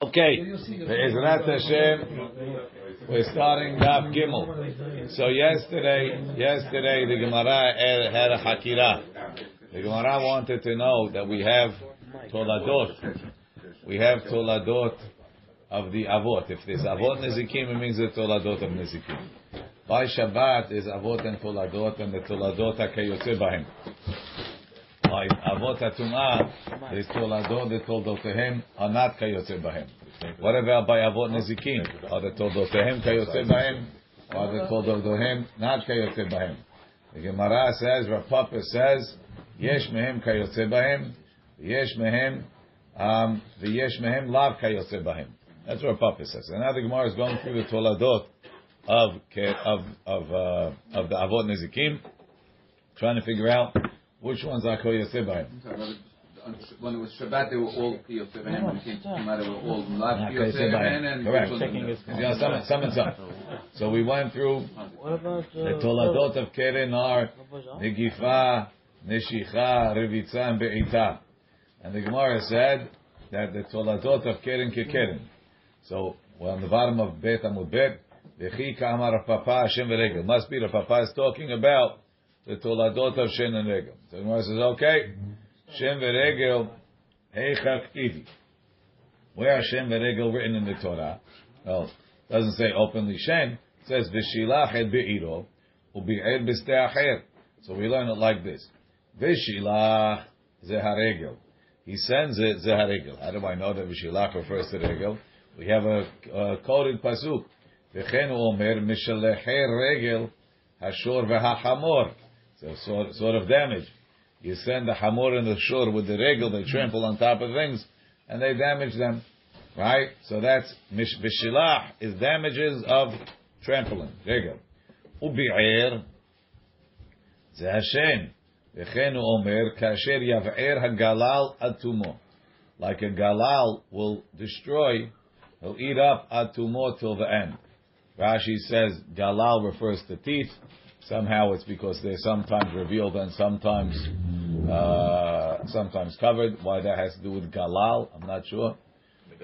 Okay, Be'ezrat Hashem, we're starting Daf Gimel. So yesterday, yesterday the Gemara had a Hakira. The Gemara wanted to know that we have Toladot. We have Toladot of the Avot. If there's Avot Nezikim, it means the Toladot of Nezikim. By Shabbat is Avot and Toladot and the Toladot HaKayotze Bahem. By Avot HaTum'ah is Toladot, the Toldotehem are not Kayotze Bahem. What about by Avot Nezikim? Are the Toldotehem Kayotze Bahem? Or the Toldotehem not Kayotze Bahem? The Gemara says, Rav Papa says, Yesh Mehem Kayotze Bahem, Yesh Mehem, um, the Yesh Mehem Lav Kayotze Bahem. That's what Papa says. And now the Gemara is going through the Toladot of of of uh, of the Avot Nezikim, trying to figure out which ones are Kayotze Bahem when it was Shabbat, they were all Kiyot Sevahem. When it came to Shemar, they were all Lav Kiyot Sevahem. Correct. Yeah, some, some and some. So we went through uh, the Toladot of Keren are Negifa, Neshicha, Revitza, and Be'ita. And the Gemara said that the Toladot of Keren Kekeren. So we're on the bottom of Bet Amud Bet. Vechi Kamar Papa Hashem Veregel. Must be the Papa is talking about the Toladot of Shen and Regel. So the says, okay. Shem v'regel heichak tivi. Where are Shen v'regel written in the Torah? Well, it doesn't say openly Shem. It says v'shilach et be'iro u'bi'er b'ste'acher. So we learn it like this. V'shilach zeharegel. He sends it zeharegel. How do I know that v'shilach refers to regel? We have a, a pasuk. V'chen omer mishalecher regel hashor v'hachamor. So sort, sort of damage. You send the hamor and the shur with the regel, they trample on top of things, and they damage them. Right? So that's bishilah is damages of trampling. Regel. Ubi'er ze Hashem. וכן הוא אומר, כאשר יבער הגלל עד תומו. Like a galal will destroy, he'll eat up ad tumo till the end. Rashi says galal refers to teeth. Somehow it's because they're sometimes revealed and sometimes uh, sometimes covered. Why that has to do with galal, I'm not sure.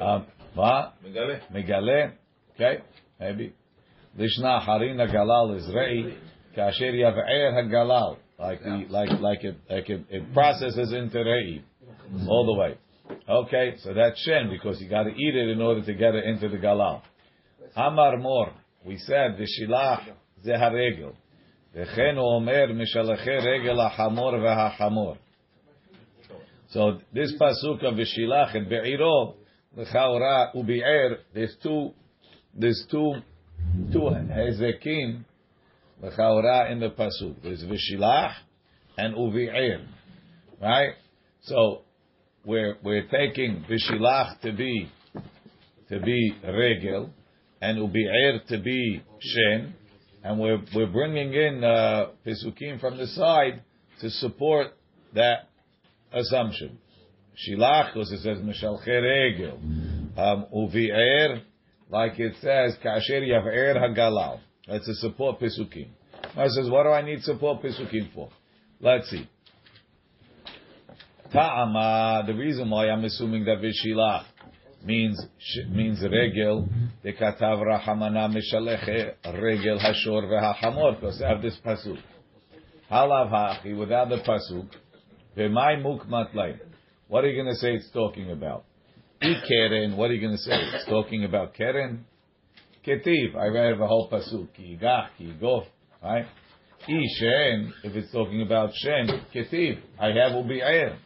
Um, Megale. Megale. Okay, maybe. Lishna harina galal is rei. Kasher yav'er hagalal. Like the, like like it like it, it processes into rei all the way. Okay, so that's shen because you got to eat it in order to get it into the galal. Amar mor. We said the shilach zeharegel. וכן הוא אומר משלחי רגל החמור והחמור. So this pasuk of Vishilach and Be'iro, L'chaora ubi'er, there's two, there's two, two hezekim, L'chaora in the pasuk. There's Vishilach and Ubi'er. Right? So, we're, we're taking Vishilach to be, to be regel, and Ubi'er to be shen, and we're we're bringing in uh, pisukim from the side to support that assumption. Shilach, because it says mishalche regel, um, uvi'er, like it says kasher yav'er hagalal. That's to support pisukim. I says, what do I need support pisukim for? Let's see. Ta'ama, the reason why I'm assuming that v'shilach means means regel. The katav rahamana mishaleche regel hashor v'hachamor. Because they have this pasuk. Halav hachi without the pasuk. V'may mukmat lay. What are you going to say? It's talking about. I keren. What are you going to say? It's talking about keren. Ketiv. I read the whole pasuk. Ki yigach, ki yigof. Right. I shen. If it's talking about shen, ketiv. I have ubi'er.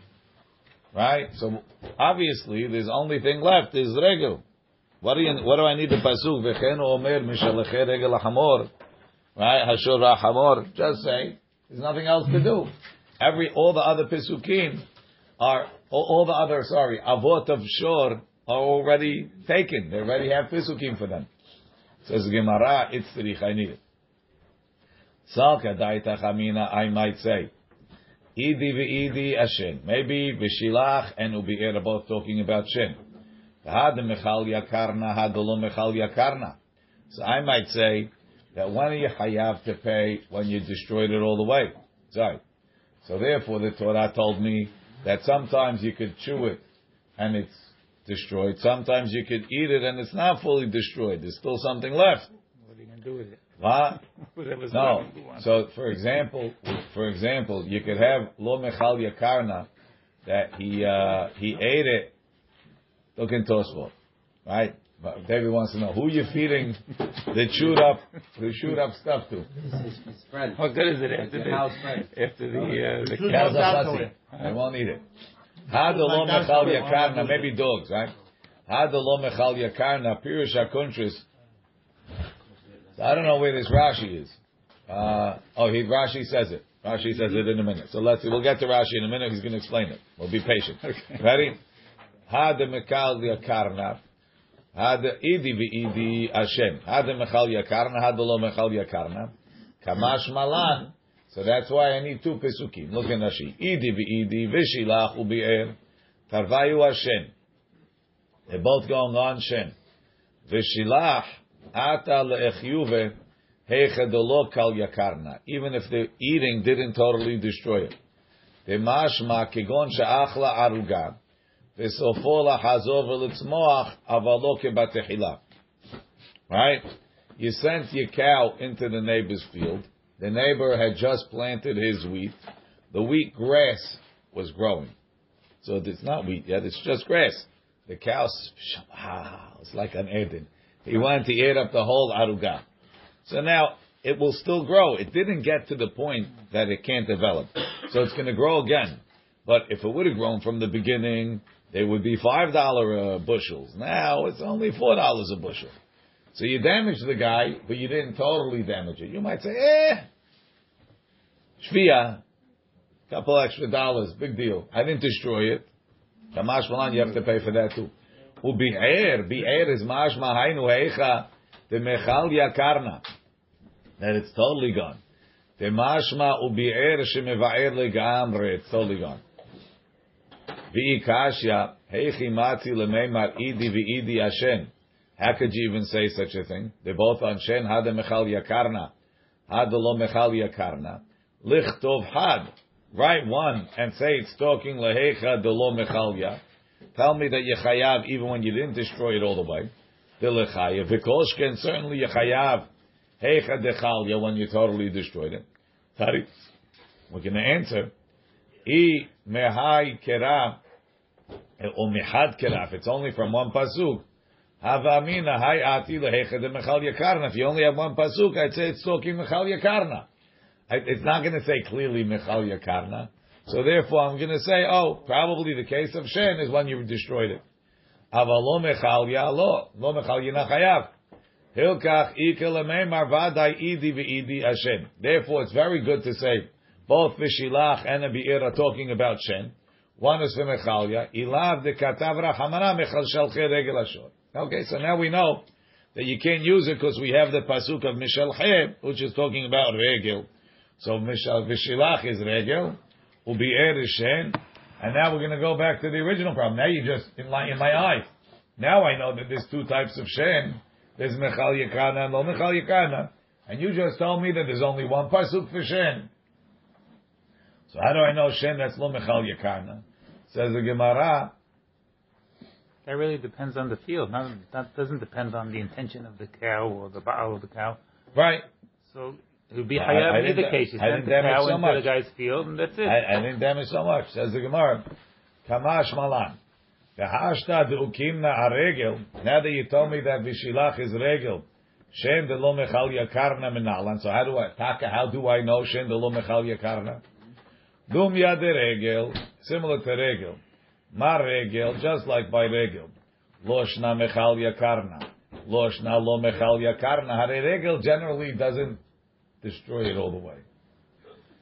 Right? So obviously, there's only thing left is regel. What do you? What do I need the pasuk? V'chenu omer mishaleche regel hamor. Right? Hashor hamor. Just say. There's nothing else to do. Every all the other pisukim are all, all the other sorry avot of shor are already taken. They already have pisukim for them. Says Gemara, it's tzrich. I need. Salka daita. I might say. Idi v'idi ashen. Maybe v'shilach and ubi'er are both talking about shen. Had mechal yakarna, had mechal yakarna. So I might say that when you hayav to pay when you destroyed it all the way? Sorry. So therefore the Torah told me that sometimes you could chew it and it's destroyed. Sometimes you could eat it and it's not fully destroyed. There's still something left. What are you going to do with it? What? No. left, you want. So, for example, for example, you could have lo mechal yakarna that he uh, he ate it. Look in Tosfot, right? But David wants to know who you feeding the chewed up the chewed up stuff to. It's, it's spread. What good is it after the, a house spread. after the, uh, the Cows are fussy. They won't eat it. Had the lo mechal yakarna, maybe dogs, right? Had the lo mechal yakarna, pirush hakuntris. So I don't know where this Rashi is. Uh, oh, he Rashi says it. Rashi says it in a minute. So let's see. We'll get to Rashi in a minute. He's going to explain it. We'll be patient. Okay. Ready? Had the mechal yakarna. Had idi v'idi Hashem. Had mechal yakarna. Had lo mechal yakarna. Kamash malan. So that's why I need two pesukim. Look at Rashi. Idi v'idi v'shilach u'bi'er. Tarvayu Hashem. They're both going on Shen. V'shilach ata le'echyuve heichadolo kal yakarna. Even if the eating didn't totally destroy it. Demashma kegon she'achla aruga. V'sofo lahazor v'litzmoach avalo kebatehila. Right? You sent your cow into the neighbor's field. The neighbor had just planted his wheat. The wheat grass was growing. So it's not wheat yet, it's just grass. The cow, ah, it's like an Eden. He wanted to eat up the whole aruga. So now, it will still grow. It didn't get to the point that it can't develop. So it's going to grow again. But if it would have grown from the beginning, they would be $5 uh, bushels. Now it's only $4 a bushel. So you damaged the guy, but you didn't totally damage it. You might say, eh, shvia, couple extra dollars, big deal. I didn't destroy it. Kamash malan, you have to pay for that too. Ubi'er, bi'er is mashma hainu heicha, the mechal yakarna. That it's totally gone. The mashma ubi'er shemeva'er legamre, it's totally gone. Vi'i kashya, heichi mati lemeimar idi v'idi Hashem. How could you even say such a thing? They're both on Shen, Hada Mechal Yakarna. Hada Lo Mechal Yakarna. Lichtov Had. Write one and say it's talking Lehecha De Lo Mechal Ya. Tell me that Yechayav, even when you didn't destroy it all the way. The Lechayav. Vikoshken, certainly Yechayav. Hecha De Ya, when you totally destroyed it. Tari. We're going to answer. I Mehai Kera. Or Mehad Kera. If it's only from one Pasuk. Havamina hay ati leheched mechal yakarna. If you only have one pasuk, I'd say it's talking mechal yakarna. It's not going to say clearly mechal yakarna. So therefore, I'm going to say, oh, probably the case of Shen is when you destroyed it. Therefore, it's very good to say both Vishilach and a bi'ir are talking about Shen. One is for Mechalia. Okay, so now we know that you can't use it because we have the pasuk of mishalche, which is talking about regel. So mishal v'shilach is regel, ubi'er is shen, and now we're going to go back to the original problem. Now you just in my, in my eyes. Now I know that there's two types of shen. There's mechal yakana and lo mechal yakana. And you just told me that there's only one pasuk for shen. So how do I know shen that's lo mechal yakana? Says the Gemara, That really depends on the field. Not, that doesn't depend on the intention of the cow or the baal of the cow. right? So it would be hayav in didn't either da- case. You I send didn't the damage cow so into much. the guy's field, and that's it. I, I didn't damage so much. Says the Gemara. Kamash malan. V'hashta de'ukimna aregel. Now that you told me that vishilach is regel. Shen de lo mechal yakarna minalan. So how do I, Taka, how do I know shen de lo mechal yakarna? Dum yad regel. Similar to regel. Ma regel, just like by regel. Loshna mechal yakarna. Loshna lo mechal yakarna. Hare regel generally doesn't destroy it all the way.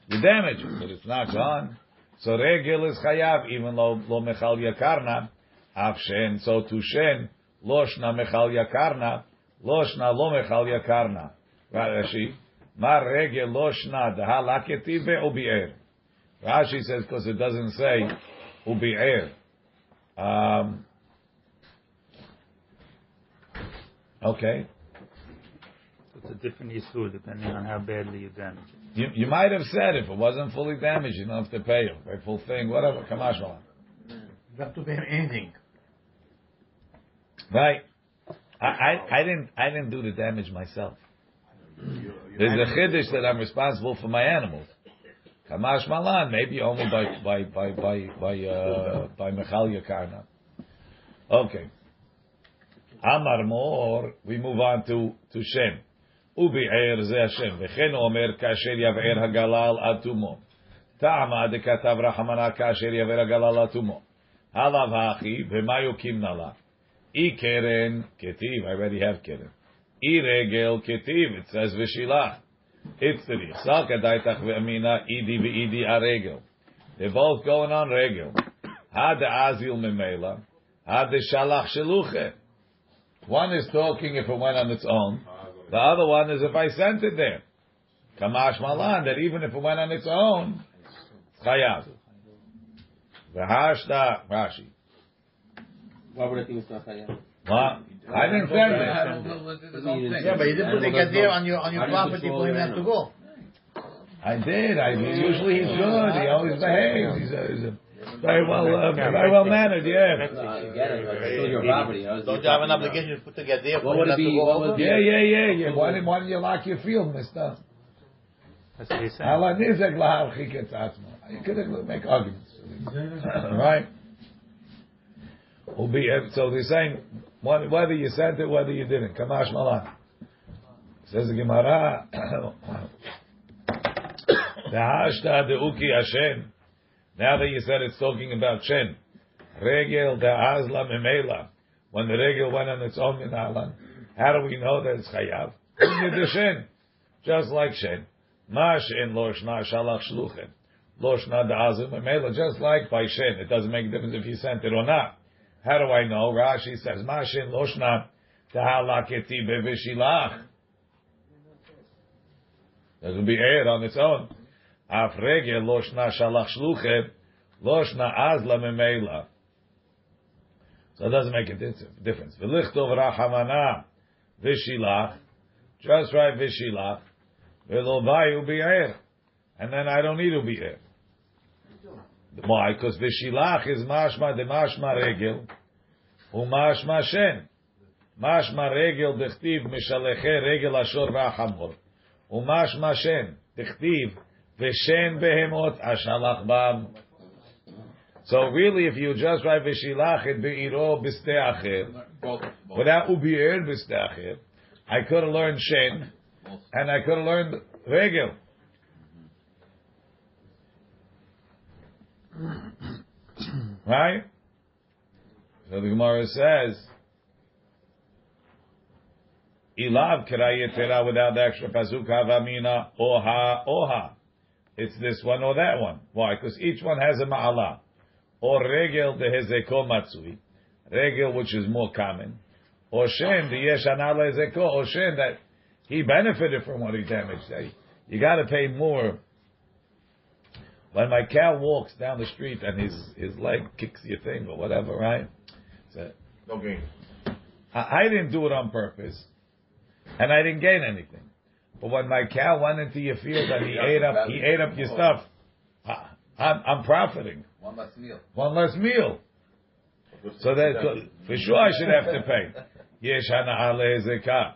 You damage it, but it's not gone. So regel is chayav, even though lo mechal yakarna, af shen, so to shen, loshna mechal yakarna, loshna lo mechal yakarna. Rashi, ma regel loshna daha laketive ubi'er. Rashi says because it doesn't say ubi'er. Um, okay. It's a different issue depending on how badly you damage it. You, you might have said if it wasn't fully damaged, you don't have to pay it. Right, full thing, whatever. Kamash malan. You have to pay anything. Right. I, I, I didn't I didn't do the damage myself. There's a chiddush that I'm responsible for my animals. Kamash Malan, maybe only by by by by by uh, by Michal Yakarna. Okay. Amar Mor, we move on to to Shen. וביער זה השם, וכן אומר כאשר יבער הגלל עד תומו. טעמה דכתב רחמנה כאשר יבער הגלל עד תומו. הלאו הכי, ומה יוקים נלה? אי קרן, כתיב, I already have קרן. אי רגל, כתיב, it says ושילח. Itzrich, Salka Daitach Ve'amina, Idi Ve'idi Aregel. They're both going on regel. Had the Azil Memela, had the Shalach Sheluche. One is talking if it went on its own. The other one is if I sent it there. Kamash Malan, that even if it went on its own, Chayav. V'hashda, Rashi. Why would I think it's not chayav? What? I didn't say that. Yeah, but you didn't put the gadir on your on your property for him not to go. I did. I usually he's good. He always behaves. He's a, he's a very well, uh, very well mannered. Yeah. No, I get it, but it's still your property. I was Don't you have an obligation to put the gadir What would it be? What would over? it be? Yeah, yeah, yeah, yeah. Why didn't, why didn't you lock your field, Mister? That's what he's saying. Allah nizek laharchik et atzmo. You could make arguments, right? Will be uh, so they're saying whether you sent it, whether you didn't. Kamash malan. Says the Gemara. The hashta de uki Hashem. Now that you said it's talking about Shen. Regel de azla memela. When the regel went on its own in Alan. How do we know that it's chayav? Just like Shen. Ma Shen lo shna shalach shluchem. Lo shna de azla memela. Just like by Shen. It doesn't make a difference if you sent it or not. How do I know? Rashi says, Ma Shen lo shna de halaketi bevishilach. Doesn't be aired on its own. Regel lo shna shalach shluchem. Lo shna azla memela. So it doesn't make a di- difference. V'lichtov rachamana v'shilach. Just write v'shilach. V'lo vayu bi'er. And then I don't need to be er. Why? Because v'shilach is mashma de mashma regel. Umashma shen. Mashma regel dechtiv mishaleche regel ashor rachamor. Umashma shen. Dechtiv behemot ashalach bam. So really, if you just write v'shilach it be'iro both. without ubi'er b'ste'acher, I could have learned shen, and I could have learned regel. Right? So the Gemara says, Ilav kerayetera without the extra pasuk havamina oha oha. It's this one or that one. Why? Because each one has a ma'ala. Or regel de hezeko matsui. Regel which is more common. Or shen de yesh anala hezeko. Or shen that he benefited from what he damaged. You got to pay more. When my cow walks down the street and his his leg kicks your thing or whatever, right? So, No gain. I, I didn't do it on purpose, and I didn't gain anything. But when my cow went into your field and he ate up, he ate up your stuff. I, I'm, I'm profiting. One less meal. One less meal. So that for sure I should have to pay. Yesh hana'ale zekah.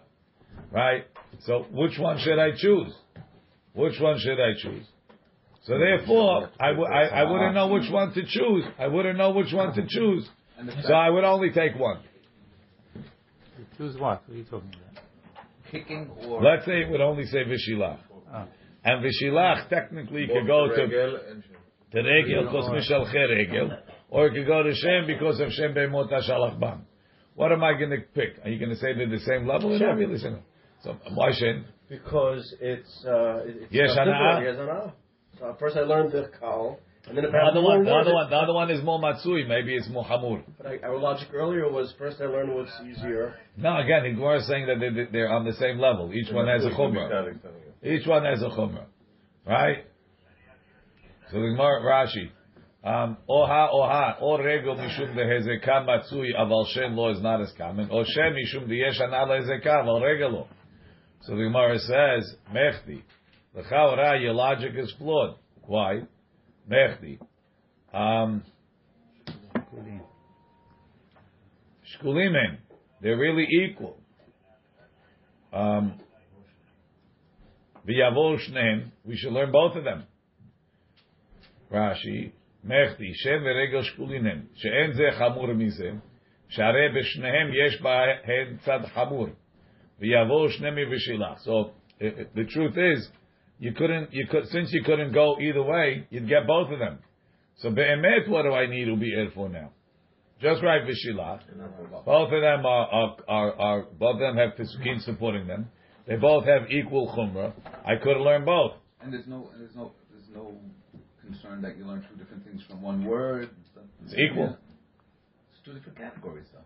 Right? So which one should I choose? Which one should I choose? So therefore, I, w- I, I wouldn't know which one to choose. I wouldn't know which one to choose. So I would only take one. Choose what? What are you talking about? Kicking or Let's say it would only say Vishilach. Oh. And Vishilach technically could go to, to Regel because Mishalche Regel, or it could go to Shen because of Shem Be'emot Shalach Bam. What am I going to pick? Are you going to say they're the same level? They're not really the same. So why Shen? Because it's uh, it's Yes, not Hana'a. different. Yes, Hana'a. So first I learned the kal, and then if The other one, the other one, the other one is more Matsui. Maybe it's more Hamur. But I, our logic earlier was first I learned what's easier. No, again, the Gemara is saying that they, they're on the same level. Each one has a chumrah. Each one has a chumrah, right? So the Gemara Rashi, um, oha oha or regel mishum de hezekah matzui aval shen lo is not as common. Or shen mishum de yesh anala hezekah aval regelo. So the Gemara says mechti. L'chaora your logic is flawed. Why? Mechti. Um, shkulimen. they're really equal. Um, V'yavo shneim, we should learn both of them. Rashi, mechti, shem v'regel shkulinem, she'en ze chamur mizeh, שהרי בשניהם יש בהן צד חמור, ויבואו שניהם מבשילח. So, the truth is, you couldn't, you could, since you couldn't go either way, you'd get both of them. So, be'emet, what do I need to be for now? Just right v'shilach. Both of them are, are, are, are, both of them have pesukim supporting them. They both have equal chumrah. I could have learned both. And there's no, there's no, there's no concern that you learn two different things from one word. It's equal. It's two different categories, though.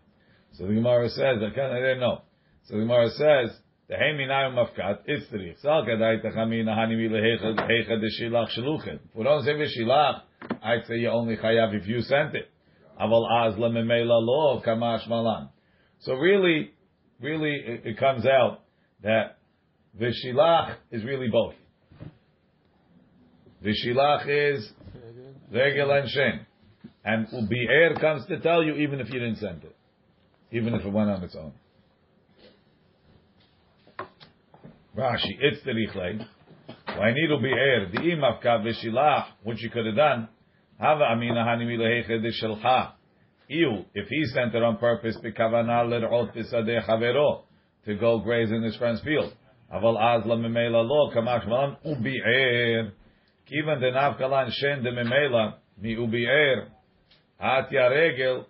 So the Gemara says, I can't, I didn't know. So the Gemara says, the Heminayim Mafkat, it's the Richsal Kadai Tachami Nahani Milehecha Hecha de Shilach. If we don't say Vishilach, I'd say you only chayav if you sent it. Aval Az Lememela Lo Kamash Malan. So really, really, it, it comes out that Vishilach is really both. Vishilach is Regel and Shen. And Ubi'er comes to tell you even if you didn't send it. Even if it went on its own. Rashi, it's the Richlei. Why need Ubi'er? The Imavka Vishilach, which you could have done. Hava Amina Hanimi Leheche de Shelcha. Ew, if he sent it on purpose, Bikavana Ler'ot Bisadeh Chavero, to go graze in his friend's field. Aval Az La Memela Lo, Kamash Malan Ubi'er. Kivan de Navkalan Shen de Memela, Mi Ubi'er. At Yaregel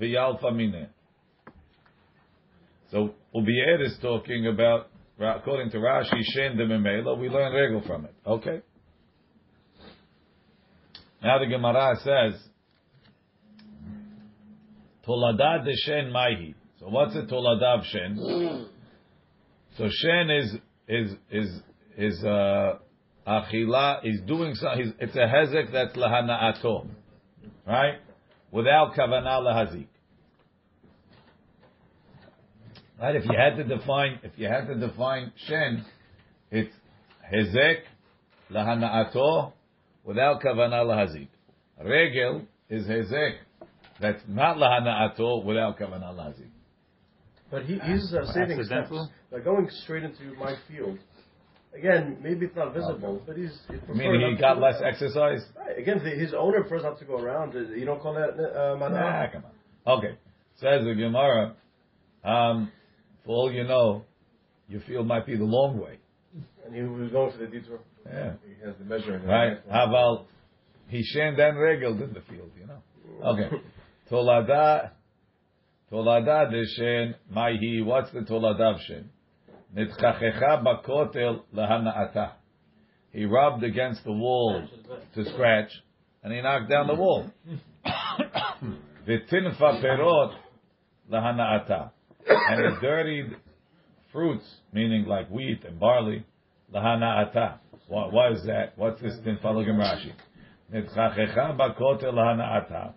V'yalfa Mine. So Ubi'er is talking about, according to Rashi, Shen de we learn regel from it. Okay? Now the Gemara says, Tolada de Shen Maihi. So what's a Tolada of Shen? So Shen is is is is uh, achila is doing something. It's a hezek that's lahanaato, right? Without kavana lahazik. Right? If you had to define, if you had to define Shen, it's hezek lahanaato without kavana lahazik. Regel is hezek that's not lahanaato without kavana lahazik. But he, he's uh, saving steps. Accidental? Like going straight into my field. Again, maybe it's not visible, but he's. he I prefers mean, not he to got less that. exercise. Right. Again, the- his owner prefers not to go around. You don't call that uh, Nah, mana? come on. Okay, says the Gemara. Um, for all you know, your field might be the long way. And he was going for the detour. Yeah. He has the measuring. Right? Haval, he shen and regeled in the field, you know. Okay. Tolada, tolada de shen, maihi, what's the tolada of shen? Nitchachecha bakotel lahanaata. He rubbed against the wall to scratch, and he knocked down the wall. V'tinfa perot lahanaata. And the dirtied fruits, meaning like wheat and barley, lahanaata. What, what is that? What's this in Rashi. Nitchachecha bakotel lahanaata.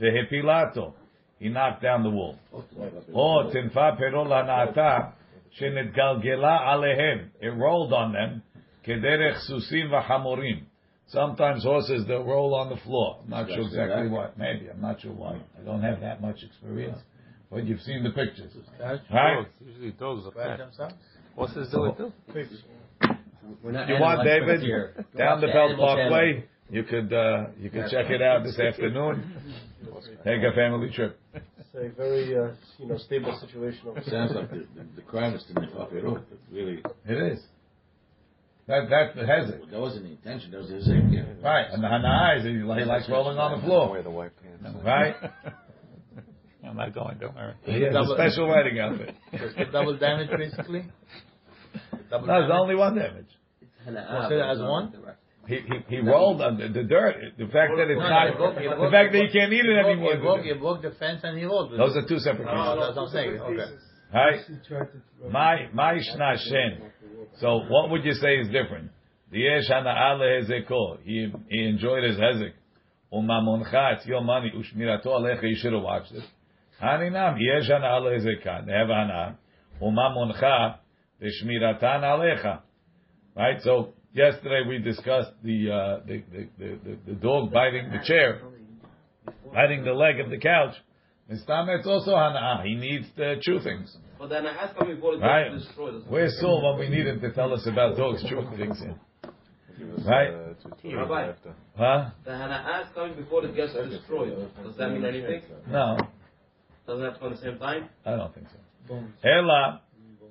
Vehepilato. He knocked down the wall. Oh, tinfa perot lahanaata. Shenitgalgela alehem. It rolled on them. Kederech susim v'chamorim. Sometimes horses that roll on the floor. I'm not sure exactly what. Maybe I'm not sure why. I don't have that much experience, but you've seen the pictures, right? Dogs. Usually dogs are fat. Horses do it too. We're not You want David here. Down the Belt Animal Parkway? You could uh, you could check it out this afternoon. Take a family trip. It's a very uh, you know stable situation. Over there. Sounds like the, the, the crime is to make up it up. It's really, It is. That that's the hezek. that wasn't the intention. That was his idea. Right, and the Hana is he, he likes rolling on the floor. Wear the white pants. Right? I'm not going. Don't worry. He has a special riding outfit. It's double damage, basically. Double No, there's damage. only one damage. Hana'ah, Say as one? direct. He, he, he rolled on the, the dirt. The fact that it's No, not, he broke- the broke- fact that you can't eat it He anymore. broke, he broke the fence and he rolled Those it. are two separate Oh, pieces. that's what I'm saying. Okay. Right? My, my shna shen. So what would you say is different? The yesh hana'ah lehezeko. He, he enjoyed his hezek. Umamoncha, it's your money. Ushmirato alecha, you should have watched it. Haninam, yesh hana'ah lehezeka. They have hana'ah. Umamoncha, v'shmiratan alecha. Right? So, yesterday we discussed the, uh, the, the, the, the, the dog biting the chair, biting the leg of the couch. Mistam, it's also hana'ah. He needs the true things. But then it has coming before it Right. gets destroyed. as. Where's Saul when we need him to tell us about dogs true things? here? Right? Rabbi, Huh? the Hana'ah is coming before it gets destroyed. Does that mean anything? No, Doesn't have to come at the same time? I don't think so. Ela,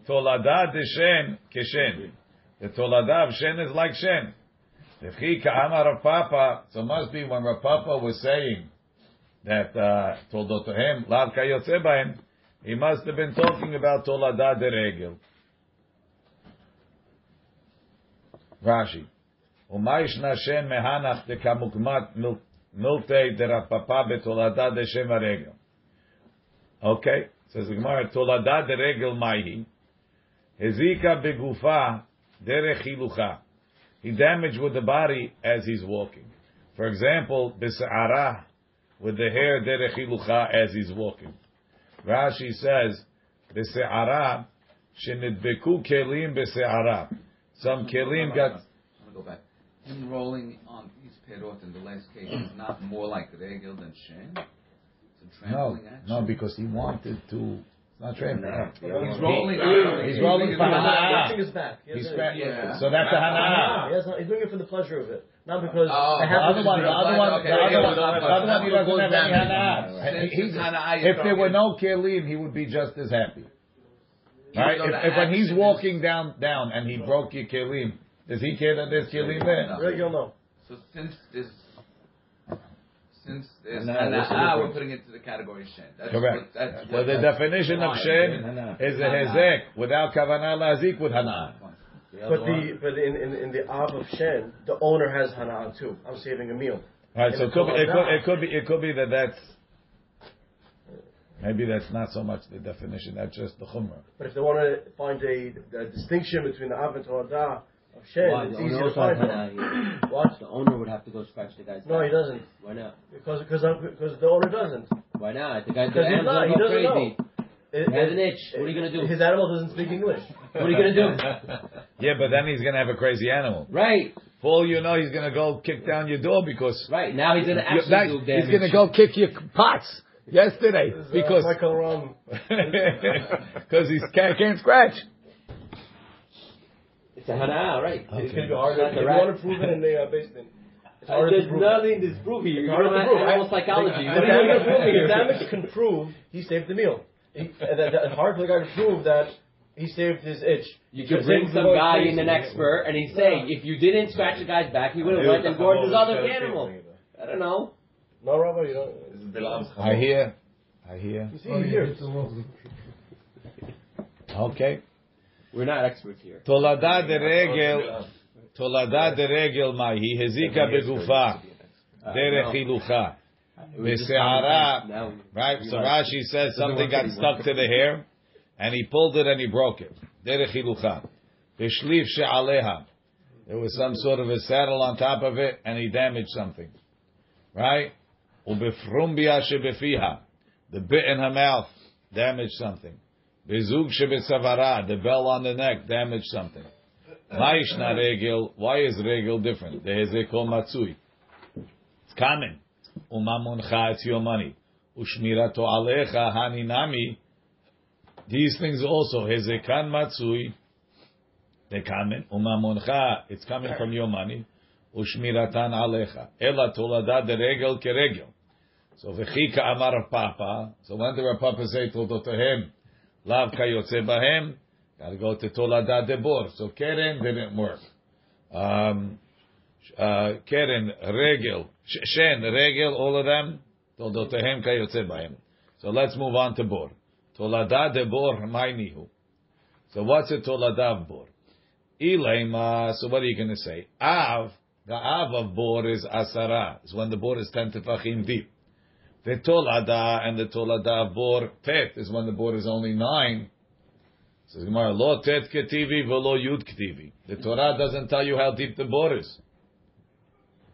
tolada de shen keshen. The tolada of shen is like shen. If he ka'amar Rav Papa, so must be when Rav Papa was saying that uh, toldotohem lav kayotze bahem, he must have been talking about tolada de regel. Rashi. ומה ישנה שן מהנח דקמוגמת מילתי דרב פאפא בתולדה דשם הרגל. Okay, says the Gemara, Tolada de regel maihi. Hezika begufa derech hilucha. He damaged with the body as he's walking. For example, bisara with the hair derech hilucha as he's walking. Rashi says, bisara shenidbeku kelim bisara. Some kelim got. I'm gonna go back. Him rolling on his perot in the last case is not more like regel than shin. It's No, action. no, because he wanted to... It's not trampling. He's rolling. He's rolling for hana'ah. Watching his back. He He's has Yeah. So that's a hana'ah. He he's doing it for the pleasure of it, not because Oh, I The have other one, the other one, the other yeah, one, we don't have the other one, he that. doesn't have any Since He's- hana'ah, you're If there were no kelim, he would be just as happy. Even Right? If, if when he's walking down, down, and he broke your kelim, does he care that there's kelim there? No. Regular no. So since this, since this Hana'ah, what's the hana'ah, we're putting it to the category shen. That's Correct. What, that's So what the that's definition of fine. shen is a hezek without kavanah lazik with hana'ah. But the but in, in, in the Av of Shen, the owner has Hana'ah too. I'm saving a meal. Right, so it could, be, it, could, it could be it could be that that's maybe that's not so much the definition. That's just the chumrah. But if they want to find a, a distinction between the Av and Torah of Shen, Why? it's The easier to also has find Hana'ah one. here. What? The owner would have to go scratch the guy's No, back. he doesn't. Why not? Because because because the owner doesn't. Why not? The guy, the Because he's animal's not. He doesn't crazy. know. It- He has it- an itch. What are you gonna do? His animal doesn't speak English. What are you gonna do? Yeah, but then he's gonna have a crazy animal. Right, For all you know, he's gonna go kick down your door because right. Now he's gonna you- actually that- do damage. he's gonna go kick your pots yesterday because Uh, Michael Ram. because he can't, can't scratch. It's a hana'ah, right? It's gonna be hard. Not If you want to prove it in the uh, basement, it's hard to There's prove. nothing to prove here. It's You're hard to prove. animal psychology. The, What are you gonna prove here? damage can prove he saved the meal. He, uh, that, that, it's hard for the guy to prove that he saved his itch. You could bring some guy in, an expert, and he's saying, if you didn't scratch the guy's back, he would have went and gored his other animal. I don't know. No, Rabbi, you don't. I hear, I hear. You see, you hear. Okay. We're not experts here. Tolada de regel, tolada de regel mahi, hezika begufa, derech hilucha. Beseara, right? So Rashi says something got stuck to the hair, and he pulled it and he broke it. Derech hilucha. Beshlif she'aleha. There was some sort of a saddle on top of it, and he damaged something. Right? Ubefrumbia shebefiha. The bit in her mouth damaged something. Bezug shebesavara, the bell on the neck, damaged something. Ma'ishna regel, why is regel different? Dehezekol matsui. It's common. Umamoncha, it's your money. Ushmirato alecha haninami. These things also, hezekan matsui, they common. Umamoncha, it's coming from your money. Ushmiratan alecha. Ela tolada de regel keregel. So v'chika amar papa. So when the papa say toldotahem, lav kayotze bahem, gotta go to tolada debor. So keren didn't work. Um, uh, keren regel, shen regel, all of them toldotahem kayotze bahem. So let's move on to bor. Tolada debor mainihu. So what's a tolada bor? Ilema. So what are you going to say? Av. The av of bor is asara. It's when the bor is ten tefachim deep. The tolada and the tolada bor tet is when the bor is only nine. Says Gemara, lo tet ketivi velo yud ketivi. The Torah doesn't tell you how deep the bor is.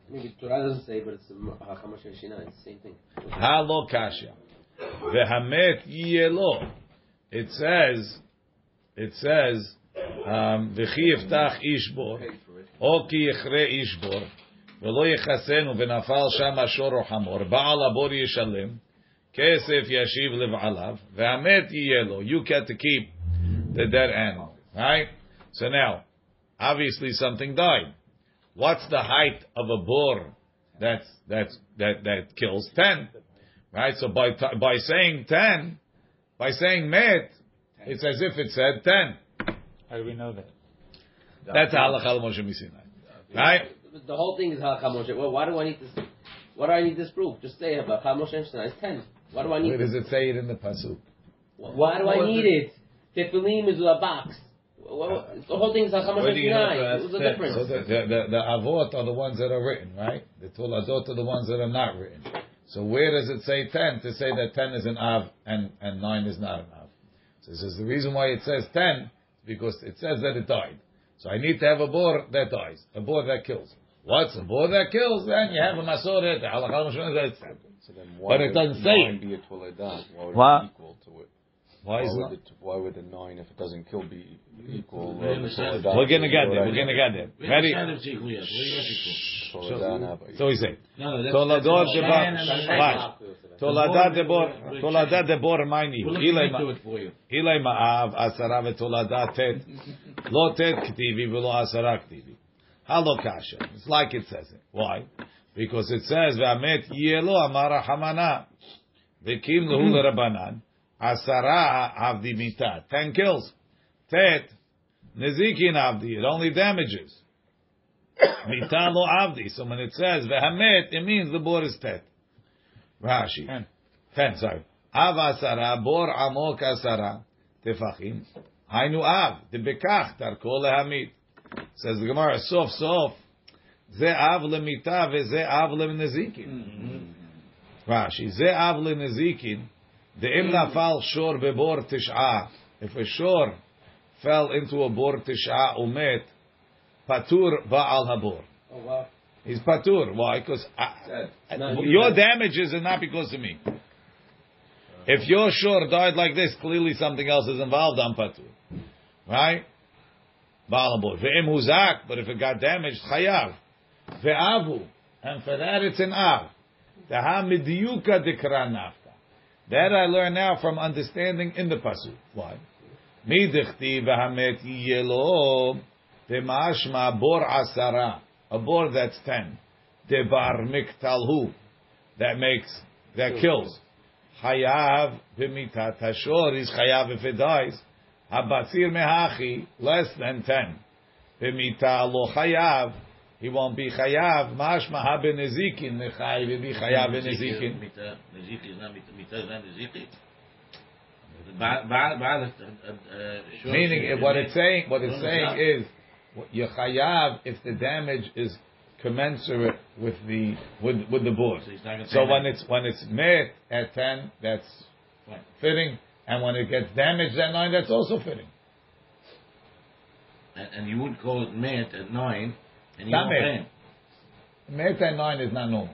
maybe Torah doesn't say, but it's uh. It's the same thing. Ha lo kasha. Vehamet yelo. It says, it says, um, v'chi yiftach ish bor, o ki yichre ish bor, ולא יכסנו ונפל שם השור או חמור, בעל הבור ישלם, kesef yashiv lev'alav, ve'amet yiyelo. You get to keep the dead animal, right? So now, obviously something died. What's the height of a boar that's that's that that kills ten, right? So by t- by saying ten, by saying met, it's as if it said ten. How do we know that? That's halakha Moshe Misinai, right? The whole thing is halakha Moshe. Well, why do I need this? Why do I need this proof? Just say halakha Moshe Misinai is ten. Why do I need? Where does it say it in the pasuk? Why do I need it? Tefillin is a box. Well, uh, the whole thing is halakha Where Moshe do you know Misinai. that's What's the difference? So the, the, the, the avot are the ones that are written, right? The toladot are the ones that are not written. So where does it say ten to say that ten is an av and, and nine is not an av? So this is the reason why it says ten because it says that it died. So I need to have a boar that dies, a boar that kills. What's a boar that kills? Then you have a masoret, the halakha Moshe Misinai, it's ten. So then But it doesn't say nine it. be a toledah? Why would What? it be equal to it? Why is would not? it, why would the nine, if it doesn't kill, be equal? Uh, We're gonna get there. We're gonna get there. We Ready? understand it's equal, yes. What do you want equal? Toledah, not by- So he said. No, no, that's, Toladot that's deba. The Watch. Shan. Tolada debor. Tolada debor maini. We'll Ilay into it for you. Ilay ma'av asara v'tolada tet. Lo tet ktivi v'lo asara ktivi. Halo kasha. It's like it says it. Why? Because it says v'amet yelo amara hamana. V'kim lehu l'rabanan. Asara avdi mita. Ten kills. Tet. Nezikin avdi. It only damages. Mita lo avdi. So when it says v'hamet, it means the boar is tet. Rashi. Ten. Ten, sorry. Av asara, bor amok asara, tefachim. Hainu av, debekach, tarko lehamit. Says the Gemara, sof, sof. Ze av lemita ve ze av lenezikin. Mm-hmm. Rashi, ze av lenezikin. De'im nafal shor bebor tish'a. If a shor fell into a bor tish'a umet, patur ba'al habor. Oh wow. He's patur. Why? Because No, your damages are not because of me. If your shore died like this, clearly something else is involved on patur, right? Baalabor. Ve'im huzak, but if it got damaged, chayav. Ve'avu, and for that it's an av. Taha midyuka dikra nafka. That I learn now from understanding in the pasuk. Why? Midichti v'hamet yelo v'mashma bor asara. A bor that's ten. Debar miktalhu. That makes, that kills. Chayav v'mitat hashor is chayav if it dies. Habatzir mehachi, less than ten. V'mita lo chayav, he won't be chayav. Mashma ha benezikin, nechai v'bi chayav benezikin. Mita- is not Mita- Mita is not Neziki. Ba- ba- ba- uh, uh, short- Meaning, what it's saying, what it's saying is, you're chayav if the damage is commensurate with the with with the board. So he's not gonna So when that. it's when it's met at ten, that's Fine. fitting, and when it gets damaged at nine, that's also fitting. And, and you would call it met at nine, and you Not don't met. pay him. Met at nine is not normal.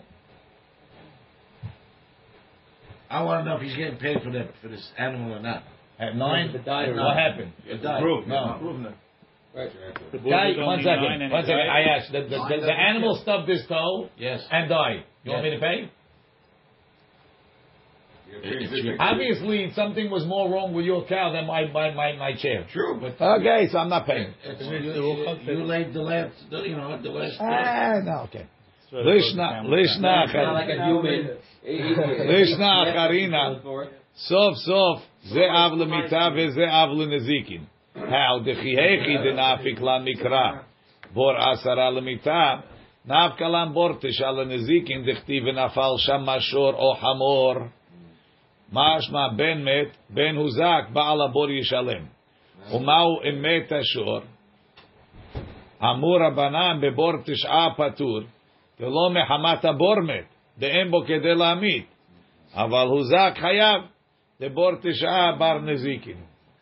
I want to know if he's getting paid for that for this animal or not. At nine, If died what not. happened? It died. No. Right. Guy, one second, one second. I asked. The, the, the, the animal stubbed his toe Yes. and died. You want me to pay? Obviously, something was more wrong with your cow than my my my, my chair. True, but Okay, so I'm not paying. it's, you, you, you laid the last, the, you know, the last. Ah, no, okay. Sort of Lishna, goes the camera. lishna, It's like a human. Lishna acharina. Sof sof, ze av lemita ve ze av lenezikin. How the chihechi de nafik lan mikra. Bor asara lemita. Nav kalam bor tisha lenezikin dechti v'nafal sham mashor o hamor. Mashma ben met, ben huzak, ba'al abor yishalem. ומהו אמת השור? אמור רבנן בבור תשעה פטור, ולא מחמת הבור מת, דאין בו כדי להמית. אבל הוזק חייב, לבור תשעה בר נזיקין.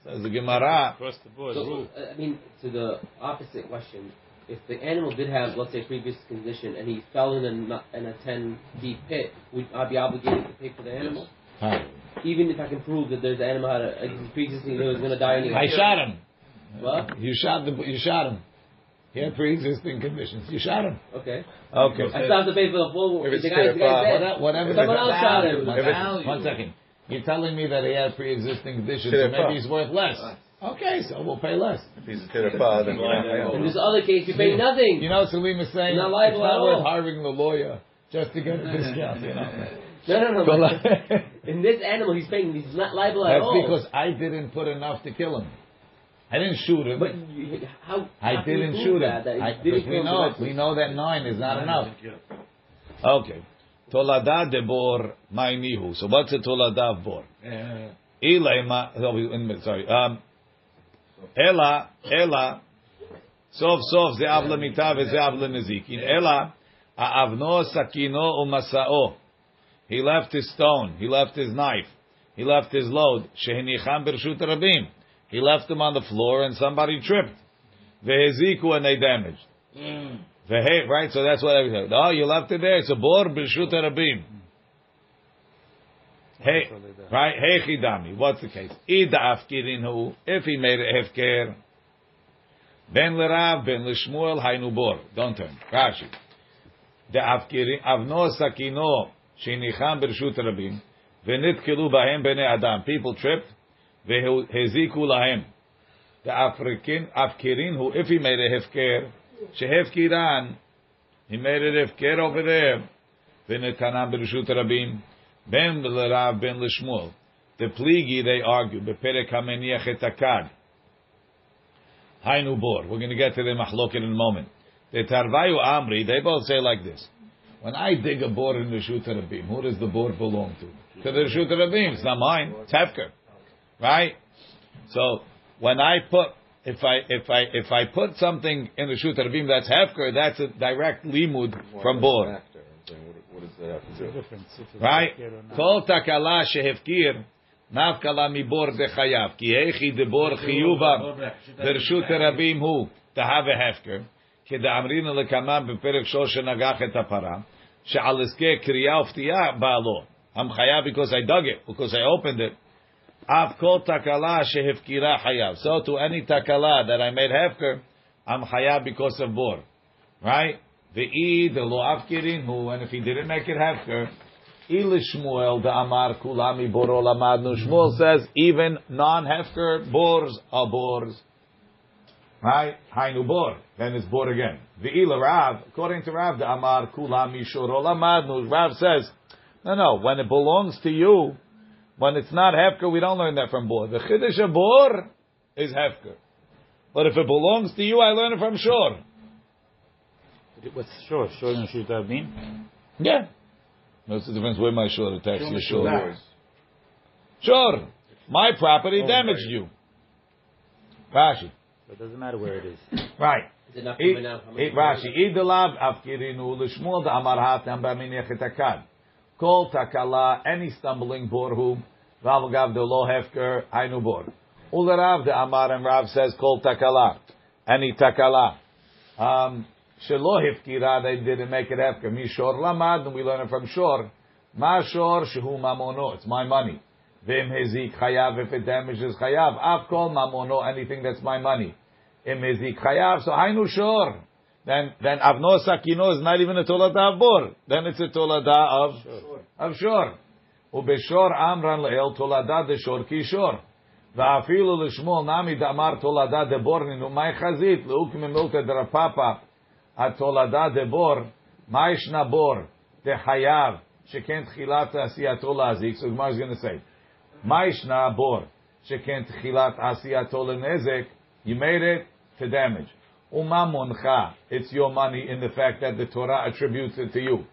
says the Gemara, Across the board. So, rule. uh, I mean, to the opposite question, if the animal did have, let's say, previous condition, and he fell in a nu- in a ten deep pit, would I be obligated to pay for the animal? Huh. Even if I can prove that there's an animal had a, a pre-existing that was going to die anyway. I shot him. What? You shot the, you shot him. He had pre-existing conditions. You shot him. Okay. Okay. I still have to pay for the full. If The it's guy's, the guy's terrified, dead. Whatever. Someone the- else shot him. One If it's- second. One second. You're telling me that he had pre-existing conditions, so maybe he's worth less. Okay, so we'll pay less. If he's a terrified, then you're In this other case, you pay nothing. You know, Salim is saying Not liable it's not worth hiring the lawyer just to get a discount. You know. No, no, no. So, like- in this animal, he's paying. He's not liable at That's all. because I didn't put enough to kill him. I didn't shoot him. But you, how? I how didn't prove shoot him. That, that I, didn't we know him we know that nine is not enough. Okay. Tolada de bor ma'inihu. So what's a tolada of bor? Ilay ma. oh, we- in a minute, Sorry. Um. Ela ela. Sof sof ze av lemita veze av lenezikin. Ela avno sakino umasao. He left his stone. He left his knife. He left his load. Shehinicham bershut rabim. He left them on the floor and somebody tripped. Veheziku and they damaged. Vehe, right? So that's what I said. Oh, you left it there. It's a bor bershut rabim. Hey, right? Hey chidami. What's the case? Ida afkirinhu. If he made it hefker. Ben lerav, ben lishmuel, haynu bor. Don't turn. Rashi. The afkirin, avno sakino, shenicham bershut rabim v'nitkilu b'hem b'nei adam. People tripped v'heziku lahem. The African afkirin who if he made a hefker shehefkiran he made a hefker over there v'netanam bershut rabim ben l'rav ben l'shmuel. The pligi they argue b'perek hameniach et akad. Hainu bor. We're going to get to the machloket in a moment. The Tarvayu Amri, they both say like this. When I dig a bor in the Rishut Rabim, who does the bor belong to? To the Rishut Rabim. It's not mine. It's Hefker. Right? So, when I put, if I, if I, if I put something in the Rishut Rabim that's Hefker, that's a direct limud from bor. What does that have to do? Right? Kol takala shehefkir. נפקא מבור דחייב, כי היכי דבור חיובה ברשות הרבים הוא, תהווה הפקר. כדאמרינא לקמא בפרק שלוש שנגח את הפרה, שעל עסקי קריאה ופתיעה בא לו. I'm חייב because I dug it, because I opened it. אף כל תקלה שהפקירה חייב. So to any תקלה that I made הפקר, I'm חייב because of בור. Right? ואי דלא הפקירין הוא, and if he didn't make it הפקר, אי לשמואל דאמר כולם מבורו למדנו. Shmuel says even non-hefker bors are bors. Right? Hainu bor. Then it's bor again. Ve'ila Rav, according to Rav, the Amar Kula Mishoro Lamadnu. Rav says, no, no, when it belongs to you, when it's not Hefker, we don't learn that from bor. The Chiddush of bor is Hefker. But if it belongs to you, I learn it from Shor. What's short? Short and shoot Rabin? Yeah. What's the difference where my Shor attacks your Shor? Yours. Sure. My property Oh, damaged right. you. Rashi. So it doesn't matter where it is. Right. Is it not It- coming out? How it- much- Rashi, idelav afkirinu l'shmuel da'amar hatam b'minech etakad. Kol takala, any stumbling borhu, Rav gav de lo hefker, ainu bor. Ularav de amar and Rav says kol takala, any takala. Um, shelo hefkira, they didn't make it hefker. Mishor lamad, and we learn it from shor. Ma shor shehu mamono, it's my money. Vim hezik chayav, if it damages chayav. Av kol mamono, anything that's my money emezik chayav. So haynu shor. Then then avno sakino is not even a tolada of bor. Then it's a tolada of shor. of shor. Ubeshor amran leel tolada de shor kishor. Va'afilu l'shmol nami damar tolada de bor ninu may chazit leuk memilte drapapa at tolada de bor mayish nabor de chayav shekent chilat asiyato lazik. So Gemara is going to say mayish nabor shekent chilat asiyato lenezek. You made it to damage. Umamoncha, it's your money in the fact that the Torah attributes it to you.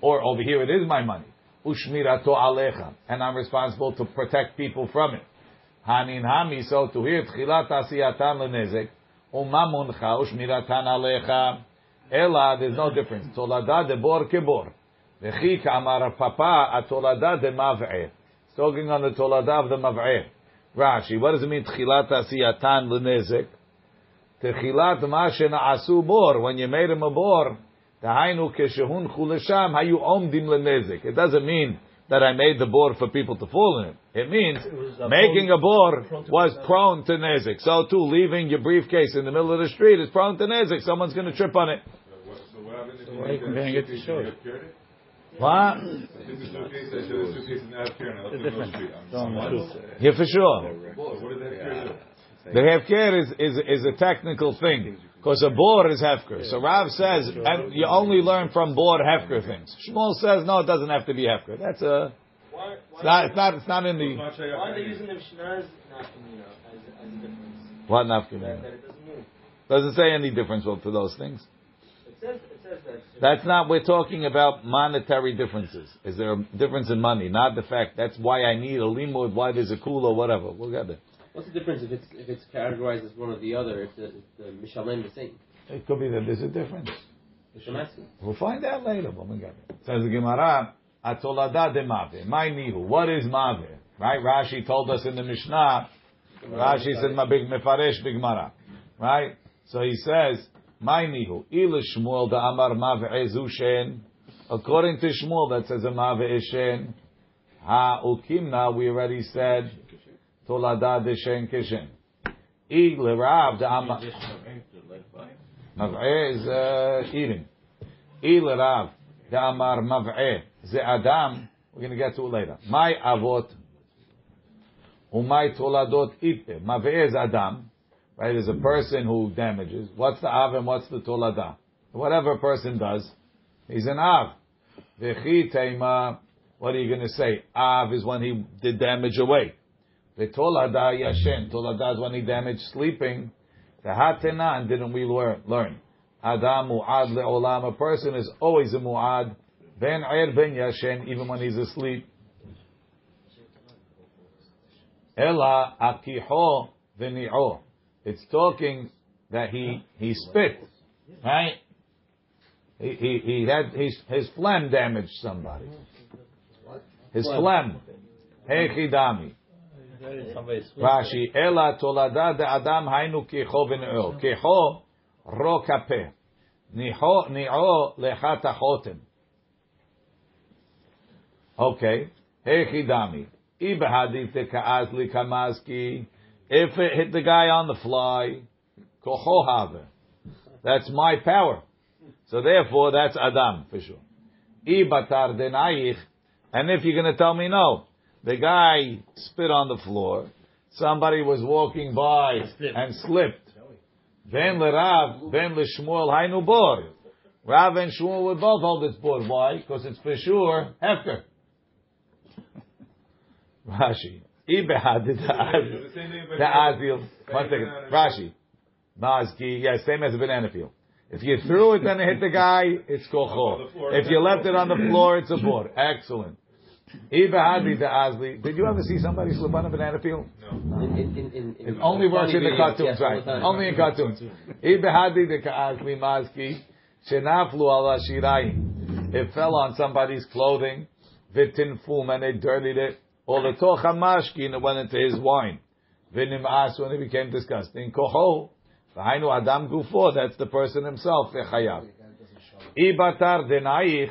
Or over here, it is my money. Ushmirato alecha. And I'm responsible to protect people from it. Hanin hami, so to hear tchilat asiyatan lenezek. Umamoncha ushmiratan alecha. Ela, there's no difference. Tolada de bor kebor. Vechik amar papa atolada de mav'eh. Talking on the tolada of the mavre. Rashi, what does it mean tchilat asiyatan lenezek? Tchilat ma shena'asu bor, when you made him a bor, Dahainu keshehun chulesham, hayu omdim lenezek. It doesn't mean that I made the bor for people to fall in it. It means was, uh, making a bor prone to was prone to nezik. So too, leaving your briefcase in the middle of the street is prone to nezik. Someone's going to trip on it. So what why you you comparing it to suitcase shor? and you have carried it? What? This is suitcase, I said this suitcase doesn't have carry, and I left The it in the difference. street. I'm- Don't I'm- choose. Yeah, for sure. So what does that carry do? The hefker is, is, is a technical thing. Because a bor is hefker. So Rav says, and you only learn from bor hefker things. Shmuel says, no, it doesn't have to be hefker. That's a, Why, it's not, it's not, it's not in the, why are they using the Mishnah's nafkamina as, as a difference? what That, nafkamina? that it doesn't move. Doesn't say any difference for those things. It says, it says that. That's not, we're talking about monetary differences. Is there a difference in money? Not the fact, that's why I need a limud, why there's a kula, whatever. We'll get it. What's the difference if it's if it's categorized as one or the other? If the, if the Mishalem the same? It could be that there's a difference. That's what I'm asking. We'll find out later. But we got it. Says the Gemara, Atolada de Mave. My nihu. What is Mave? Right? Rashi told us in the Mishnah. Rashi said, "Ma big mefaresh big Gemara." Right? So he says, "My nihu. Il Shmuel da Amar Mave ezushen." According to Shmuel, that says a Mave ishen. Ha ukimna. We already said Tolada de shen kishen. Il Rav da Amar. Mav'eh is uh, eating. Rav, the Amar Mav'eh, ze Adam, we're going to get to it later. My Avot, Umay Toladot Ipe. Mav'eh is Adam, right? There's a person who damages. What's the Av and what's the Tolada? Whatever a person does, he's an Av. V'chi Teima, what are you going to say? Av is when he did damage away. V'tolada Yashen, Tolada is when he damaged sleeping. The hatena, and didn't we learn? Learn. Adam mu'ad le'olam. A person is always a mu'ad. Ben er ben yashen, even when he's asleep. Ela akiho v'ni'o. It's talking that he, he spit. Right? He, he, he had, his, his phlegm damaged somebody. His phlegm. Hechidami. Rashi, Ela tolada de Adam hainu kicho v'ne'o. Kicho, ro kapeh. Ni'o lechat achotem. Okay. Hechidami. Ibahadif te ka'az li kamazki. If it hit the guy on the fly, kocho have. That's my power. So therefore, that's Adam, for sure. Ibatar denayich. And if you're going to tell me no, the guy spit on the floor. Somebody was walking by and slipped. Then Rav, then Shmuel, Hainu Bor. Rav and Shmuel would both hold this bor. Why? Because it's for sure Hefker. Rashi. Ibehad the Azil. One second. Rashi. Mazki. Yes, same as a banana peel. If you threw it and it hit the guy, it's kocho. If you left it on the floor, it's a bor. Excellent. Ibehadi the Azli. Did you ever see somebody slip on a banana peel? No. in, in, in, It only works in the cartoons, right? Only in cartoons. Ibehadi the Ka'azli Mazki. Shenaflu ala shirayim. It fell on somebody's clothing. Vitinfum and they dirtied it. Or the tocha mashkin and it went into his wine. Vinim'as when it became disgusting. Koho. V'hainu adam gufo. That's the person himself. Ibatar denaich.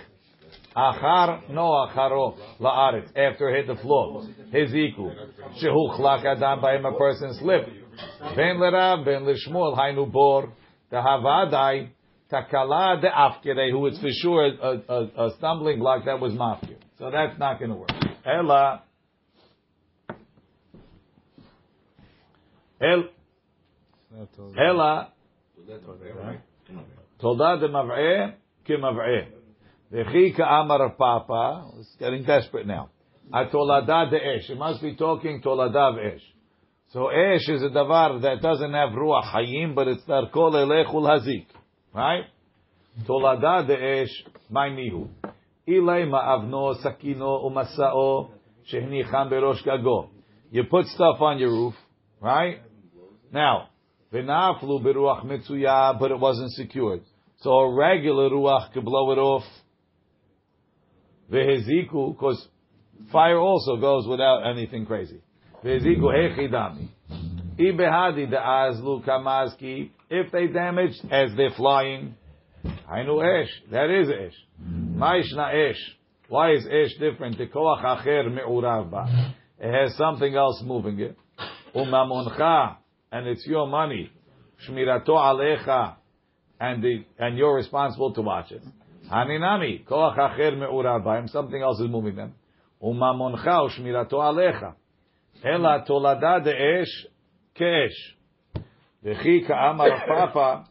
Achar no acharo la'aretz after hit the floor. Heziku shehu chlak adam by him a person slipped. Ben lerav ben lishmuel hainu bor the havadai takala de afkere who is for sure a, a, a stumbling block that was mafkir. So that's not going to work. Ella El Ella Toda de mav'eh ki mav'eh. V'chi ka'amar papa. It's getting desperate now. Atolada de esh. It must be talking tolada esh. So esh is a davar that doesn't have ruach hayim, but it's darko lelechul hazik. Right? Tolada de esh. My nihu. Ilay ma'avno sakino umasao shehnicham berosh gago. You put stuff on your roof, right? Now, v'naflu beruach mitzuya, but it wasn't secured. So a regular ruach could blow it off. Veheziku, because fire also goes without anything crazy. Veheziku hechidami. Ibehadi de azlu kamazki. If they damaged as they're flying, know esh. That is esh. Maishna esh. Why is esh different? The koach acher me'urav. It has something else moving it. Umamoncha, and it's your money. Shmirato alecha, and the and you're responsible to watch it. Haninami, koach acher me'urav ba. Something else is moving them. Umamoncha u'shmirato alecha. Ela tolada de esh kesh. V'chi ka'amar papa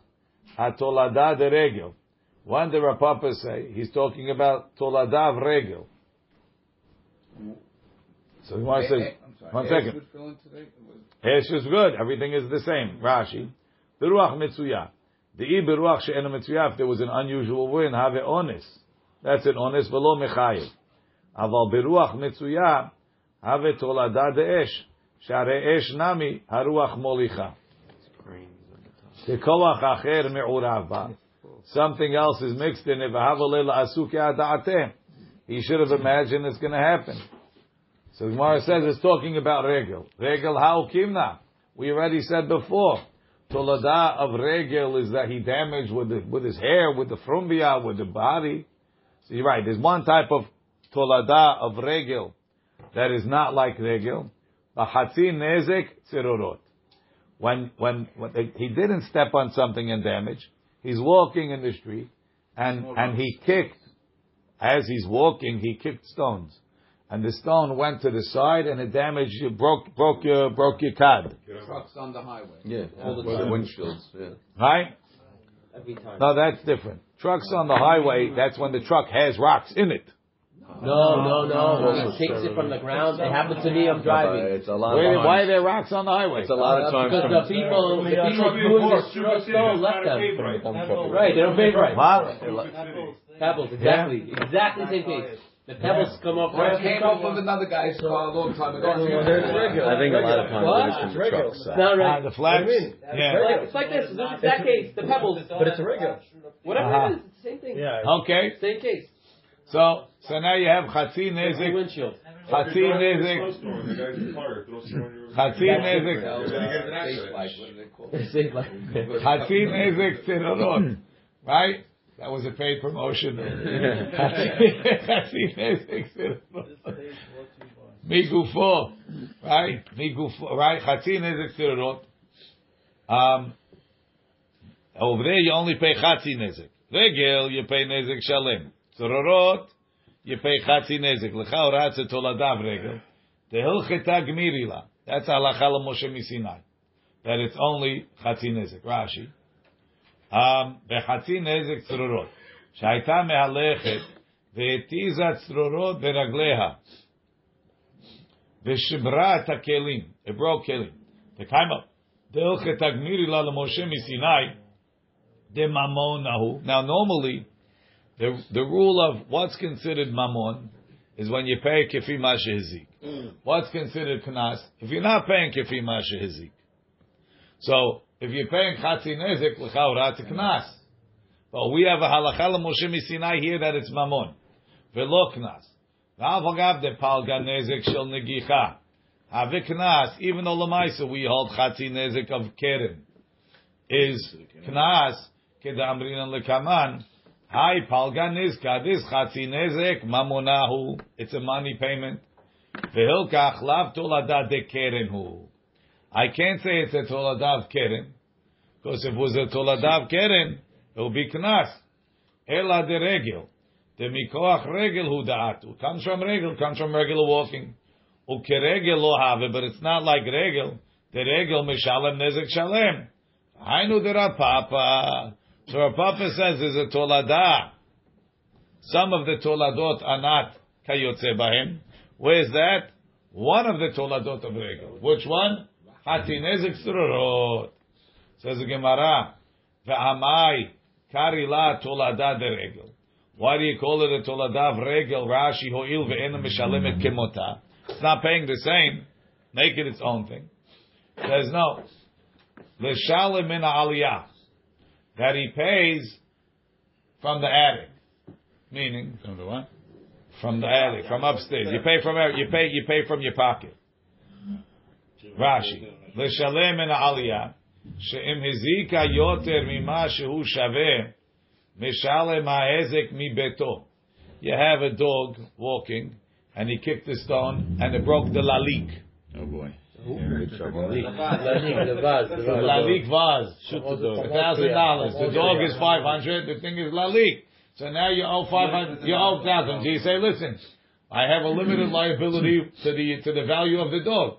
atolada de regel. When the Rapapa say he's talking about toladav regel. So he wants to say, one second. Esh is good. Everything is the same. Rashi. The ruach. The i beruach she'enu mitzuya. If there was an unusual wind, have honest. That's an honest velo mechayev. Aval beruach mitzuya. Have tolada de esh. Share esh nami haruach molicha. The koach acher me'urav. Something else is mixed in it. He should have imagined it's going to happen. So Gemara says it's talking about regel. Regel how kimna. We already said before. Tolada of regel is that he damaged with the, with his hair, with the frumbia, with the body. So you're right. There's one type of tolada of regel that is not like regel. Bahatzin nezek tzirorot. When, when, when they, he didn't step on something and damage, he's walking in the street, and, and he kicked, as he's walking, he kicked stones. And the stone went to the side and it damaged you, broke, broke your, broke your card. Trucks on the highway. Yeah, All the the time. windshields. Yeah. Right? Every time. No, that's different. Trucks on the highway, that's when the truck has rocks in it. No, no, no. He takes it from the ground. It happened to me. I'm driving. It's a lot. Where, of why are there rocks on the highway? It's a lot of times Because from the people, the people doing this throw stone left them. Right, they don't pay right. What? Pebbles, exactly, exactly the same case. The pebbles come up Or right it came off with another guy's car a long time ago. I think a lot of times What? it is from the truck It's side. not right. the flags? What do? Yeah. Like, it's like this. This that case. The pebbles. But it's a regular. Whatever Uh-huh. it is, it's the same thing. Yeah. Okay. Same case. So, so now you have Chatzi Nezik, windshield. Chatzi Nezik, The guy's car, throw some. Chatzi Nezik, Face flag, what do they call it? Same like. Chatzi Nezik Tzirorot. Right? That was a paid promotion. Chatzi Nezik Tzirorot. Migufo. Right? Migufo. Right? Chatzi Nezik Tzirorot. Um, over there you only pay Chatzi Nezik. Regel, you pay Nezik Shalem. Tzirorot, you pay Chatzi Nezik. Lecha ora it's a toladav regel. The Hilcheta Gmirila. That's halacha Moshe Misinai. That it's only Chatzi Nezik. Rashi. Um, בחצי נזק צרורות, שהייתה מהלכת והתיזה צרורות ברגליה, ושברה את הכלים, it broke כלים, וקיימה, דלכת הגמירי לה למשה מסיני, דממון נהו. Now normally, the, the rule of what's considered mamon is when you pay כפי מה שהזיק. What's considered knas? If you're not paying כפי מה שהזיק. So, if you're paying chatzi nezik, l'chaura, it's knas. But we have a halacha Moshe Sinai here that it's mamon. Velo knas. V'al v'gav de palga nezik shel negicha. Have knas, even though lemaisa we hold chatzi nezik of keren, is knas, keda amrinan lekaman, Hi, palga nizka, this chatzi nezik, mamonahu, it's a money payment. V'hilkach lav tolada de keren hu. I can't say it's a toladav keren, because if it was a toladav keren, it would be knas. Ela de regel. The mikoach regel hu da'atu. Comes from regel, comes from regular walking. Ukeregel lo have, but it's not like regel. The regel mishalem nezek shalem. Hainu de Rapapa. So Rapapa says there's a tolada. Some of the toladot are not kayotze bahem. Where's that? One of the toladot of regel. Which one? Hatinezek surorot. Says the Gemara, Ve'amai karila tolada de regel. Why do you call it a tolada regel? Rashi ho'il ve'ena mishalemet kemota. It's not paying the same. Make it its own thing. Says no. L'shalem min aliyah. That he pays from the attic. Meaning, from the what? From the attic, from upstairs. You pay from you pay you pay from your pocket. Rashi, לשלם מן העלייה, שאם הזיקה יותר ממה שהוא שווה, משלם mi beto. You have a dog walking, and he kicked a stone, and it broke the Lalique. Oh boy. Lalique vase. Shoot the dog. A thousand dollars. The dog is five hundred. The thing is Lalique. So now you owe five hundred. You owe thousand. So you say, listen, I have a limited liability to the to the value of the dog.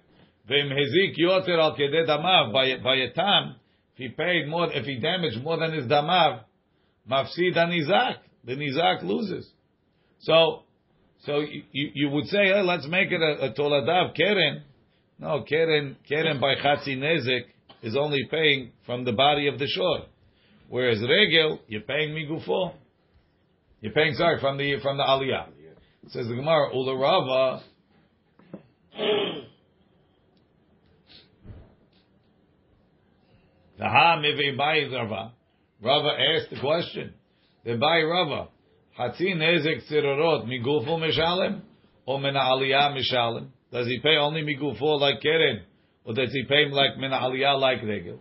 V'im hezik al kedei damav by a time If he paid more, if he damaged more than his damav, mafsid anizak. The nizak loses. So, so you, you would say, hey, let's make it a, a toladav keren. No, keren keren by chatzin nezik is only paying from the body of the shor, whereas regel you're paying migufo. You're paying sorry from the from the aliyah. It says the Gemara, Ularava Rava. Rava asked the question. The by Rava, Hatzi nezek tzirorot migufu mishalem or min aliyah mishalem? Does he pay only migufu like keren, or does he pay him like min aliyah like regel?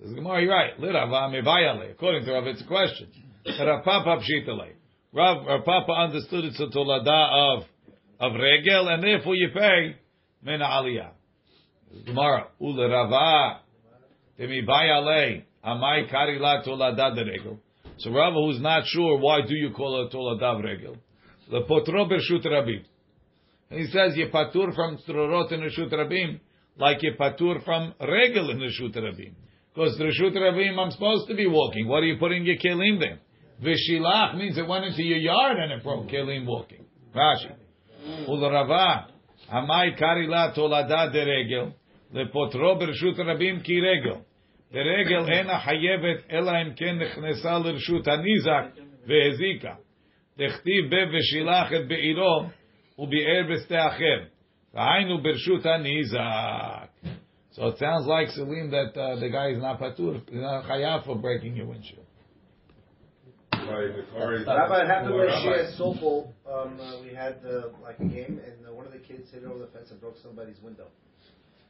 Says Gemara, you're right. Lirava mebayale. According to Rav, it's a question. Rav Papa pshitale. Rav, understood it's a tolada of of regel, and therefore you pay min aliyah. Gemara, ulerava temibayale amai karila. So Rava, who's not sure, why do you call it Toladav Regel? The Potro Bershut Rabim. And he says, you patur from Strorot in Reshut Rabim, like you patur from Regel in Reshut Rabim. Because Reshut Rabim, I'm supposed to be walking. What are you putting your kelim there? Vishilach means it went into your yard and it broke kelim walking. Rashi. Rava, Amai karila tolada de regel, lepotro bershut rabim ki regel. ברגל אינה חייבת, אלא אם כן נכנסה לרשות הניזק והזיקה. דכתיב ב ושילח את בעירו וביער בשדה אחר. והיינו ברשות הניזק. So it sounds like Salim that uh, the guy is not patur, he's not chayav for breaking your windshield. Rabbi, it happened when she had Sofel. Um, uh, we had uh, like a game, and uh, one of the kids hit it over the fence and broke somebody's window.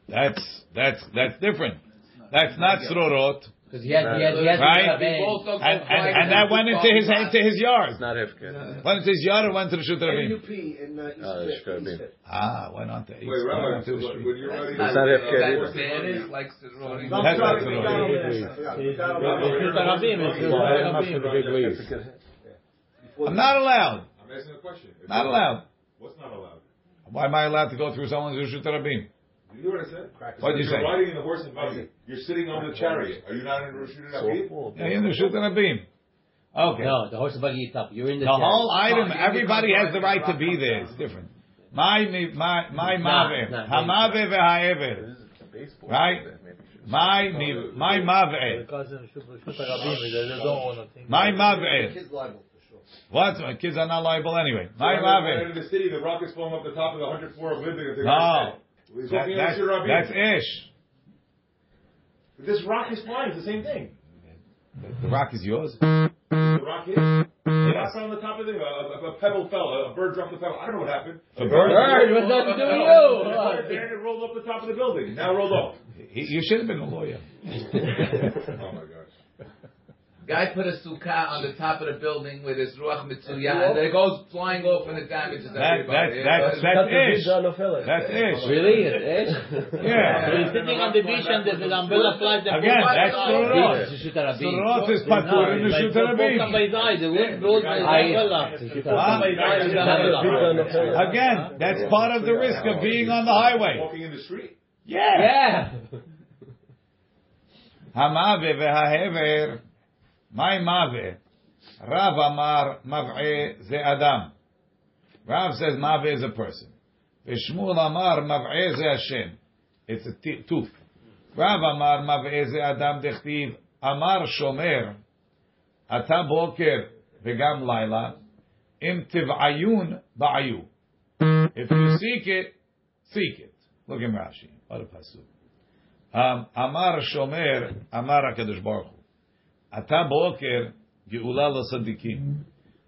That's that's that's different. That's not srorot. Because he had, he had, he had right? and, and, and that went into his into his yard. It's not hefker. Went into his yard or went to the Shut Rabin? NUP in East Oh, Fit, Shut East Fit. Ah, went on to East. Wait, Rabbi, went on to so the when you're ready, It's not hefker That's like That's not we Sirori. got over this. I forgot. We got over this. I'm not allowed. I'm asking a question. If Not allowed. What's not allowed? Why am I allowed to go through someone's Rishut Rabin? You know what I said? What did you you're riding in the horse and buggy. You're sitting on the chariot. Are you not in Rosh Hashanah? Yeah, in the Rishut Rabin. Okay. No, the horse and buggy is up. You're in the The chariot. whole item, Oh, everybody has the right to be there. It's different. My my my Nah, mave, nah, hamave ve'haever. Right? My mi- my mave, my mave. Kids liable for sure. What? My kids are not liable anyway. My Right mave. in the city, the rockets blowing up the top of the 100th floor of Linden. No, gonna stay. He's that, that's, Shir that's ish. This rock is flying. It's the same thing. The rock is yours. The rock is. The Yes. rock on the top of the thing. A, a, a pebble fell. A, a bird dropped the pebble. I don't know what happened. The bird? Bird, what's that to do with you? And it rolled up the top of the building. Now rolled off. You should have been a lawyer. Oh my gosh. Guy put a sukkah on the top of the building with his ruach mitzuyah, and it goes flying off and it damages that, everybody. That's, that's, that's, ish. That's ish. Really? It's ish? yeah. So he's sitting on the beach and there's an umbrella flies that Again, that's Surot. Surot is patur in the Shutarabim. somebody's eye. The wind blows by. Again, that's part of the risk of being on the highway. Walking in the street. Yeah. Yeah. Hamave ve'hahever. My mave. Rav Amar mav'e Adam. Rav says mave is a person. Veshmuel Amar mav'e hashen. It's a tooth. Rav Amar mav'e Adam dechtiv. Amar shomer. אתה בוקר וגם לילה, אם תבעיון בעיו. If you seek it, seek it. Look in Rashi, what a pasuk. Amar shomer, Amar הקדוש baruch. אתה בוקר גאולה לצדיקים,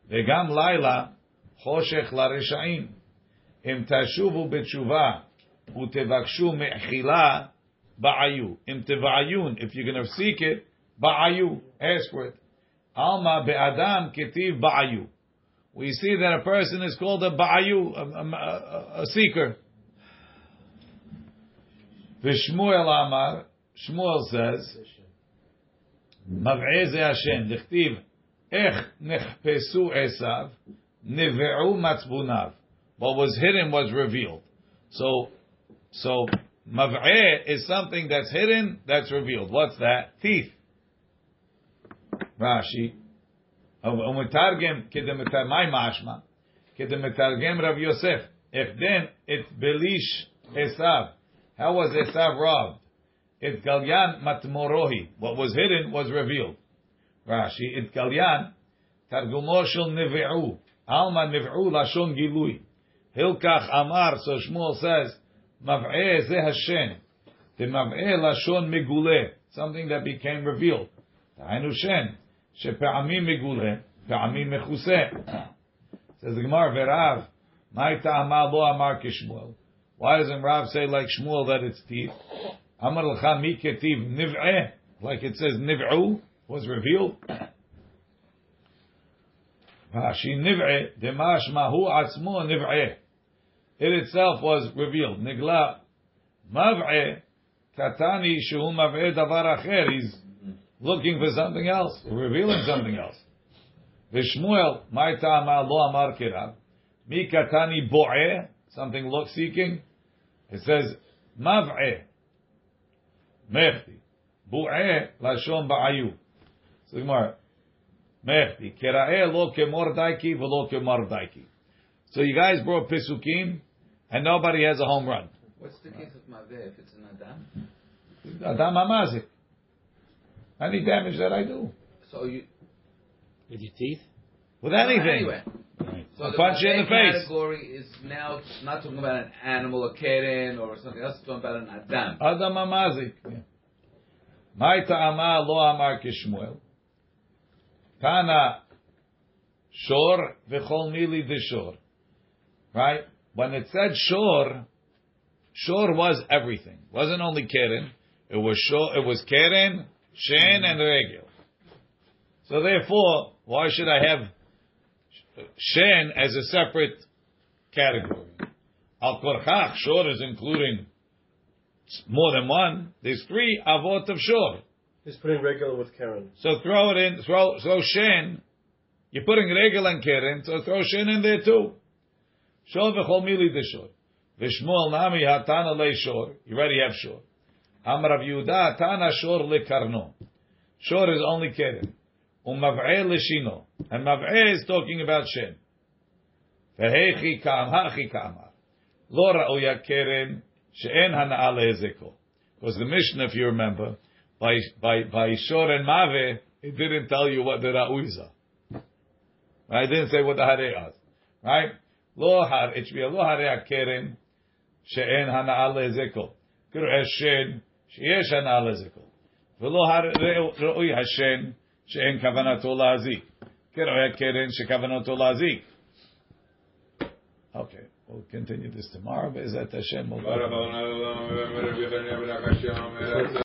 וגם לילה חושך לרשעים. אם תשובו בתשובה ותבקשו מחילה, בעיו. אם תבעיון, if you're going to seek it, בעיו, ask for it. Alma be'adam ketiv ba'ayu. We see that a person is called a ba'ayu, a, a, a, a seeker. V'shmuel amar, Shmuel says, מבעה זה השם, דכתיב, איך נחפשו עשיו, נבעו מצפוניו. What was hidden was revealed. So, so, מבעה is something that's hidden, that's revealed. What's that? Teeth. Rashi. ומתרגם, כדמתרגם, מהי משמע? כדמתרגם רב יוסף. איך את בליש עשיו. How was Esav robbed? It galyan matmorohi. What was hidden was revealed. Rashi, it galyan targumo neve'u. Alma neve'u lashon gilui. Hilkach amar, so Shmuel says, mav'eh ze hashen. The mav'eh lashon megule. Something that became revealed. Ta'inu shen. Shepe'amim megule. Pe'amim mechuse. Says the Gemara, verav. Why doesn't Rav say like Shmuel that it's teeth? Amar l'cha mi ketiv niv'eh, like it says niv'u, was revealed. Rashi niv'eh, demash mahu atzmo niv'eh. It itself was revealed. Nigla mav'eh, katani shehu mav'eh davar acher. He's looking for something else, revealing something else. V'shmuel, my ta'ama lo amar kirav. Mi katani bo'eh, something look seeking. It says mav'eh. Mechti. Bu'eh lashon ba'ayu. So Gemara. Mechti. Kera'eh lo kemordaiki v'lo kemordaiki. So you guys brought Pisukim, and nobody has a home run. What's the case of Maveh if it's an Adam? Adam Amazik. Any damage that I do. So you. With your teeth? With anything. Anyway. So the punch in the face. category is now not talking about an animal, a keren, or something else. It's talking about an Adam. Adam Amazik. My ta'ama lo amar kishmuel. Tana shor v'chol mili d'shor. Right? When it said shor, shor was everything. It wasn't only keren. It was shor, it was keren, shen, and regel. So therefore, why should I have shen as a separate category? Al korchach, shor is including more than one. There's three avot of shor. He's putting regular with keren. So throw it in, throw, throw shen. You're putting regular and keren, so throw shen in there too. Shor v'chol mili de shor. V'shmuel nami hatana le shor. You already have shor. Amar Rav Yehuda hatana shor le karno. Shor is only keren umav'eh lishino. And mav'eh is talking about shen. Vehechi Because the mission, if you remember, by, by, by Shor and Mave, it didn't tell you what the Ra'uiz are. It didn't say what the Hare'ah Right? Lo har, it should be a lo hare'ah keren she'en hana'a lehezeko. K'ru'eh shen she'esh hana'a lehezeko. ולא ראוי שאין כוונתו להזיק. כרואה קרן שכוונתו להזיק. Okay, we'll continue this tomorrow. Be'ezat Hashem. We'll